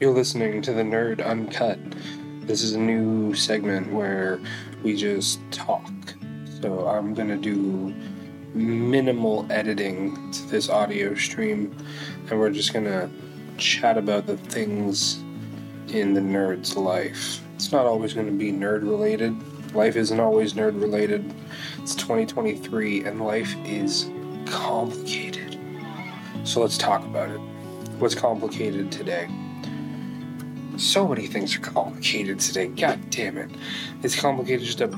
You're listening to the Nerd Uncut. This is a new segment where we just talk. So I'm gonna do minimal editing to this audio stream, and we're just gonna chat about the things in the nerd's life. It's not always gonna be nerd related. Life isn't always nerd related. It's 2023, and life is complicated. So let's talk about it. What's complicated today? So many things are complicated today. God damn it. It's complicated just to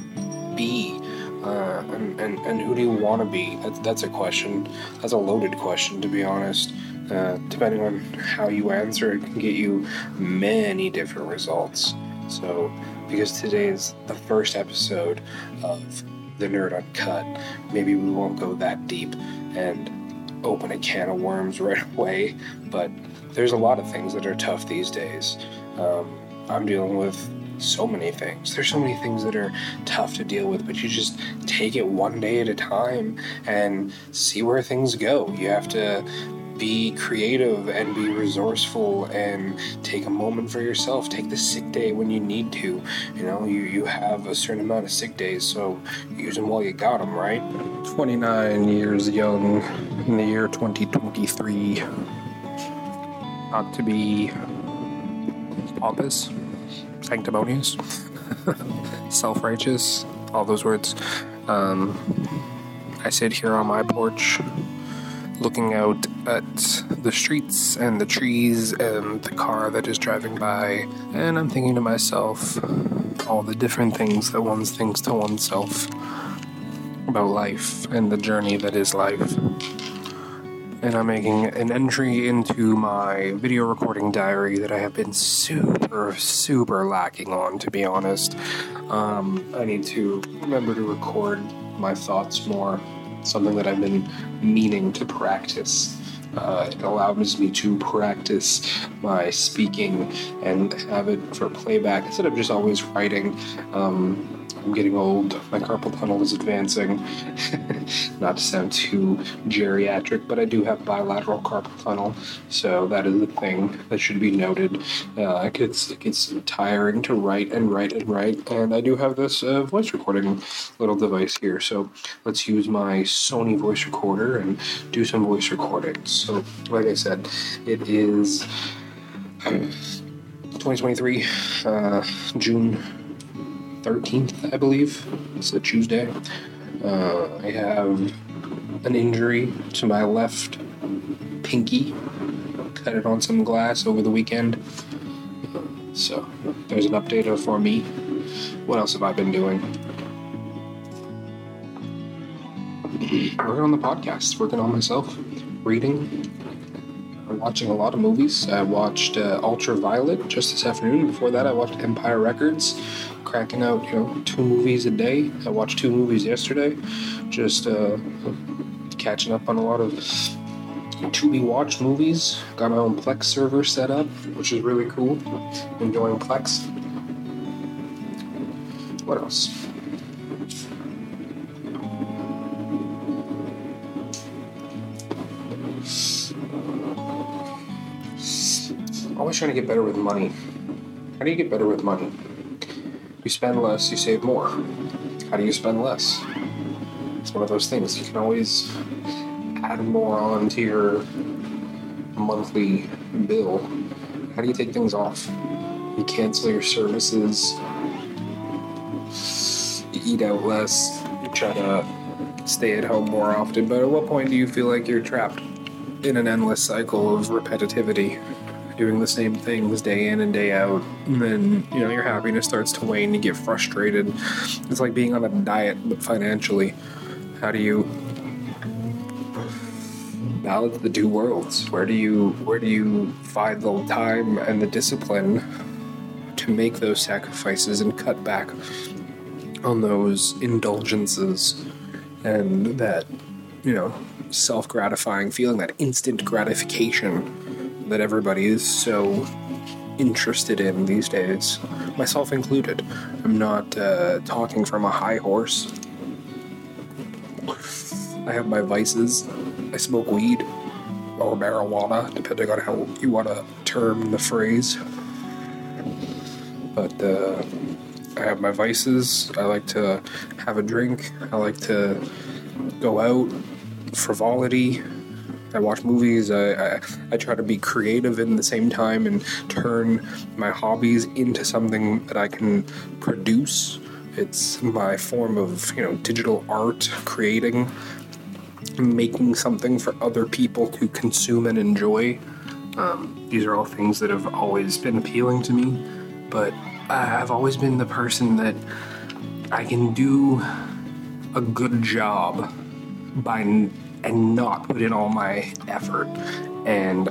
be. Uh, and, and, and who do you want to be? That's, that's a question. That's a loaded question, to be honest. Uh, depending on how you answer, it can get you many different results. So, because today is the first episode of The Nerd Uncut, maybe we won't go that deep and open a can of worms right away, but there's a lot of things that are tough these days. Um, I'm dealing with so many things. There's so many things that are tough to deal with, but you just take it one day at a time and see where things go. You have to be creative and be resourceful and take a moment for yourself. Take the sick day when you need to. You know, you, you have a certain amount of sick days, so use them while you got them, right? 29 years young in the year 2023. Not to be pompous, sanctimonious, self righteous, all those words. Um, I sit here on my porch looking out at the streets and the trees and the car that is driving by, and I'm thinking to myself all the different things that one thinks to oneself about life and the journey that is life and I'm making an entry into my video recording diary that I have been super, super lacking on, to be honest. Um, I need to remember to record my thoughts more, something that I've been meaning to practice. Uh, it allows me to practice my speaking and have it for playback instead of just always writing. Um, I'm getting old. My carpal tunnel is advancing. Not to sound too geriatric, but I do have bilateral carpal tunnel, so that is a thing that should be noted. Uh, it gets tiring to write and write and write, and I do have this uh, voice recording little device here. So let's use my Sony voice recorder and do some voice recording. So, like I said, it is. 2023, uh, June 13th, I believe. It's a Tuesday. Uh, I have an injury to my left pinky. Cut it on some glass over the weekend. So there's an update for me. What else have I been doing? working on the podcast, working on myself, reading. Watching a lot of movies. I watched uh, Ultraviolet just this afternoon. Before that, I watched Empire Records cracking out, you know, two movies a day. I watched two movies yesterday. Just uh, catching up on a lot of to be watched movies. Got my own Plex server set up, which is really cool. Enjoying Plex. What else? Always trying to get better with money. How do you get better with money? You spend less, you save more. How do you spend less? It's one of those things. You can always add more on to your monthly bill. How do you take things off? You cancel your services, you eat out less, you try to stay at home more often, but at what point do you feel like you're trapped in an endless cycle of repetitivity? Doing the same things day in and day out, and then you know your happiness starts to wane. You get frustrated. It's like being on a diet, but financially. How do you balance the two worlds? Where do you where do you find the time and the discipline to make those sacrifices and cut back on those indulgences and that you know self gratifying feeling, that instant gratification that everybody is so interested in these days, myself included. I'm not uh, talking from a high horse. I have my vices. I smoke weed. or marijuana, depending on how you want to term the phrase. But uh, I have my vices. I like to have a drink. I like to go out, frivolity. I watch movies. I, I, I try to be creative in the same time and turn my hobbies into something that I can produce. It's my form of you know digital art, creating, making something for other people to consume and enjoy. Um, these are all things that have always been appealing to me, but I've always been the person that I can do a good job by and not put in all my effort. And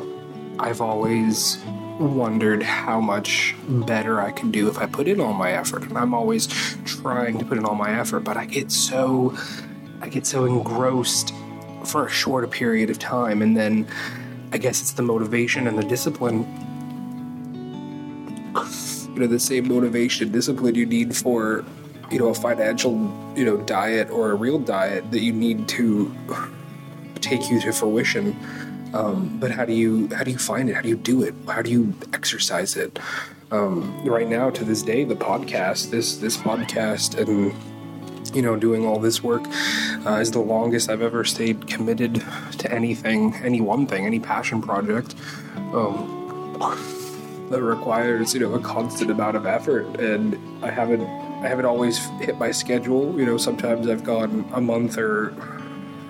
I've always wondered how much better I could do if I put in all my effort. And I'm always trying to put in all my effort, but I get so I get so engrossed for a short period of time and then I guess it's the motivation and the discipline you know the same motivation discipline you need for you know a financial you know diet or a real diet that you need to take you to fruition um, but how do you how do you find it? How do you do it? How do you exercise it? Um, right now to this day the podcast this this podcast and you know doing all this work uh, is the longest i've ever stayed committed to anything any one thing any passion project. Um, that requires you know a constant amount of effort and i haven't i haven't always hit my schedule. You know sometimes i've gone a month or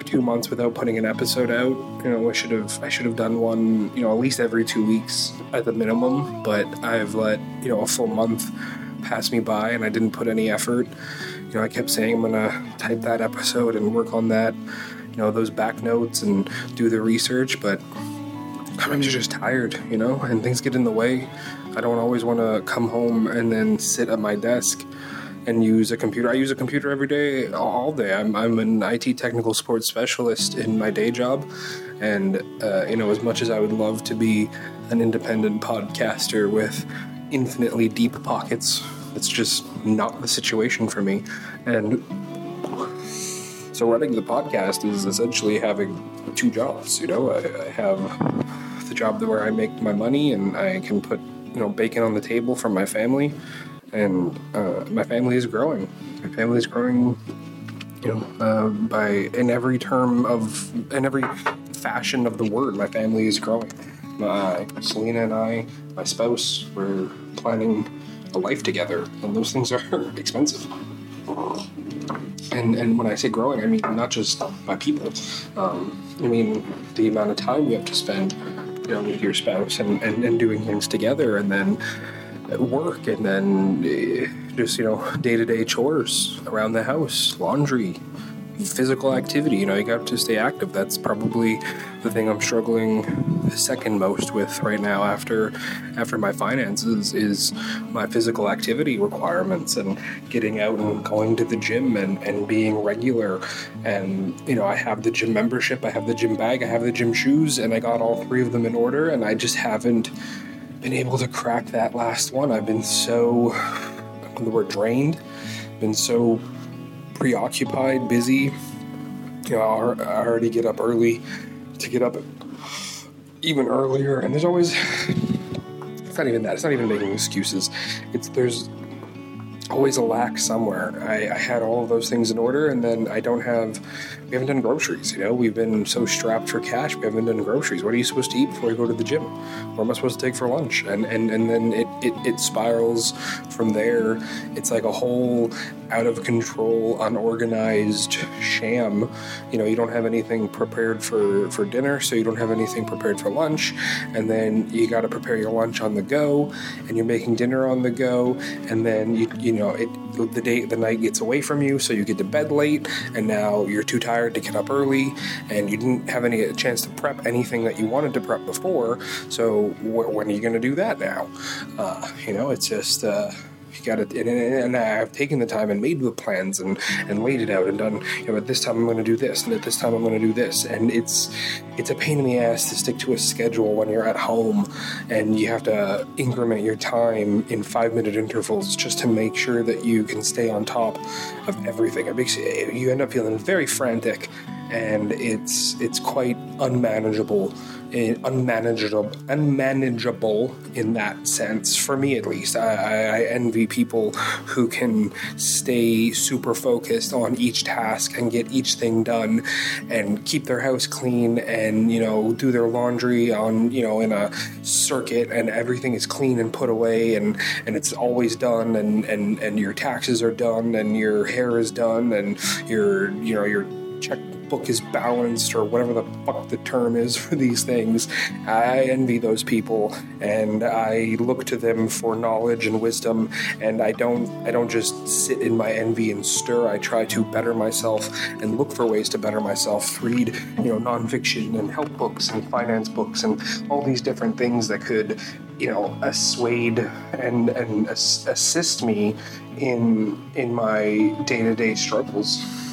two months without putting an episode out. You know i should have i should have done one you know at least every two weeks at the minimum but i've let you know a full month pass me by and i didn't put any effort. You know i kept saying i'm gonna type that episode and work on that you know those back notes and do the research but sometimes you're just tired, you know, and things get in the way. I don't always want to come home and then sit at my desk and use a computer. I use a computer every day, all day. I'm, I'm an IT technical support specialist in my day job. And, uh, you know, as much as I would love to be an independent podcaster with infinitely deep pockets, it's just not the situation for me. And so running the podcast is essentially having two jobs. You know, I, I have the job where I make my money and I can put you know bacon on the table for my family, and uh, my family is growing. My family is growing. You know, uh, by in every term of in every fashion of the word, my family is growing. My Selena and I, my spouse, we're planning a life together, and those things are expensive and and when I say growing, I mean not just by people. Um, I mean the amount of time you have to spend, you know, with your spouse and, and, and doing things together, and then work, and then eh, just you know day to day chores around the house, laundry, physical activity. You know, you got to stay active. That's probably the thing I'm struggling second most with right now after after my finances is my physical activity requirements and getting out and going to the gym and, and being regular. And, you know, I have the gym membership, I have the gym bag, I have the gym shoes, and I got all three of them in order, and I just haven't been able to crack that last one. I've been so the word drained, been so preoccupied, busy. You know, I already get up early to get up even earlier, and there's always it's not even that. It's not even making excuses. It's there's always a lack somewhere. I, I, had all of those things in order, and then I don't have. We haven't done groceries. You know, we've been so strapped for cash. We haven't done groceries. What are you supposed to eat before you go to the gym? What am I supposed to take for lunch? And and and then it it, it spirals from there. It's like a whole out of control, unorganized sham. You know, you don't have anything prepared for for dinner, so you don't have anything prepared for lunch, and then you got to prepare your lunch on the go, and you're making dinner on the go, and then you you know it the day the night gets away from you, so you get to bed late, and now you're too tired to get up early, and you didn't have any chance to prep anything that you wanted to prep before. So wh- when are you going to do that now? Uh, you know, it's just. Uh, you got it, and, and, I've taken the time and made the plans and and laid it out and done. You know, at this time I'm going to do this, and at this time I'm going to do this, and it's it's a pain in the ass to stick to a schedule when you're at home, and you have to increment your time in five minute intervals just to make sure that you can stay on top of everything. It makes you, end up feeling very frantic, and it's it's quite unmanageable unmanageable, unmanageable in that sense. For me, at least, I, I, envy people who can stay super focused on each task and get each thing done, and keep their house clean, and you know, do their laundry on you know in a circuit, and everything is clean and put away, and and it's always done, and and and your taxes are done, and your hair is done, and your you know your checkbook is balanced or whatever the fuck the term is for these things. I envy those people and I look to them for knowledge and wisdom and I don't I don't just sit in my envy and stir. I try to better myself and look for ways to better myself. Read, you know, nonfiction and help books and finance books and all these different things that could you know assuade and and assist me in in my day-to-day struggles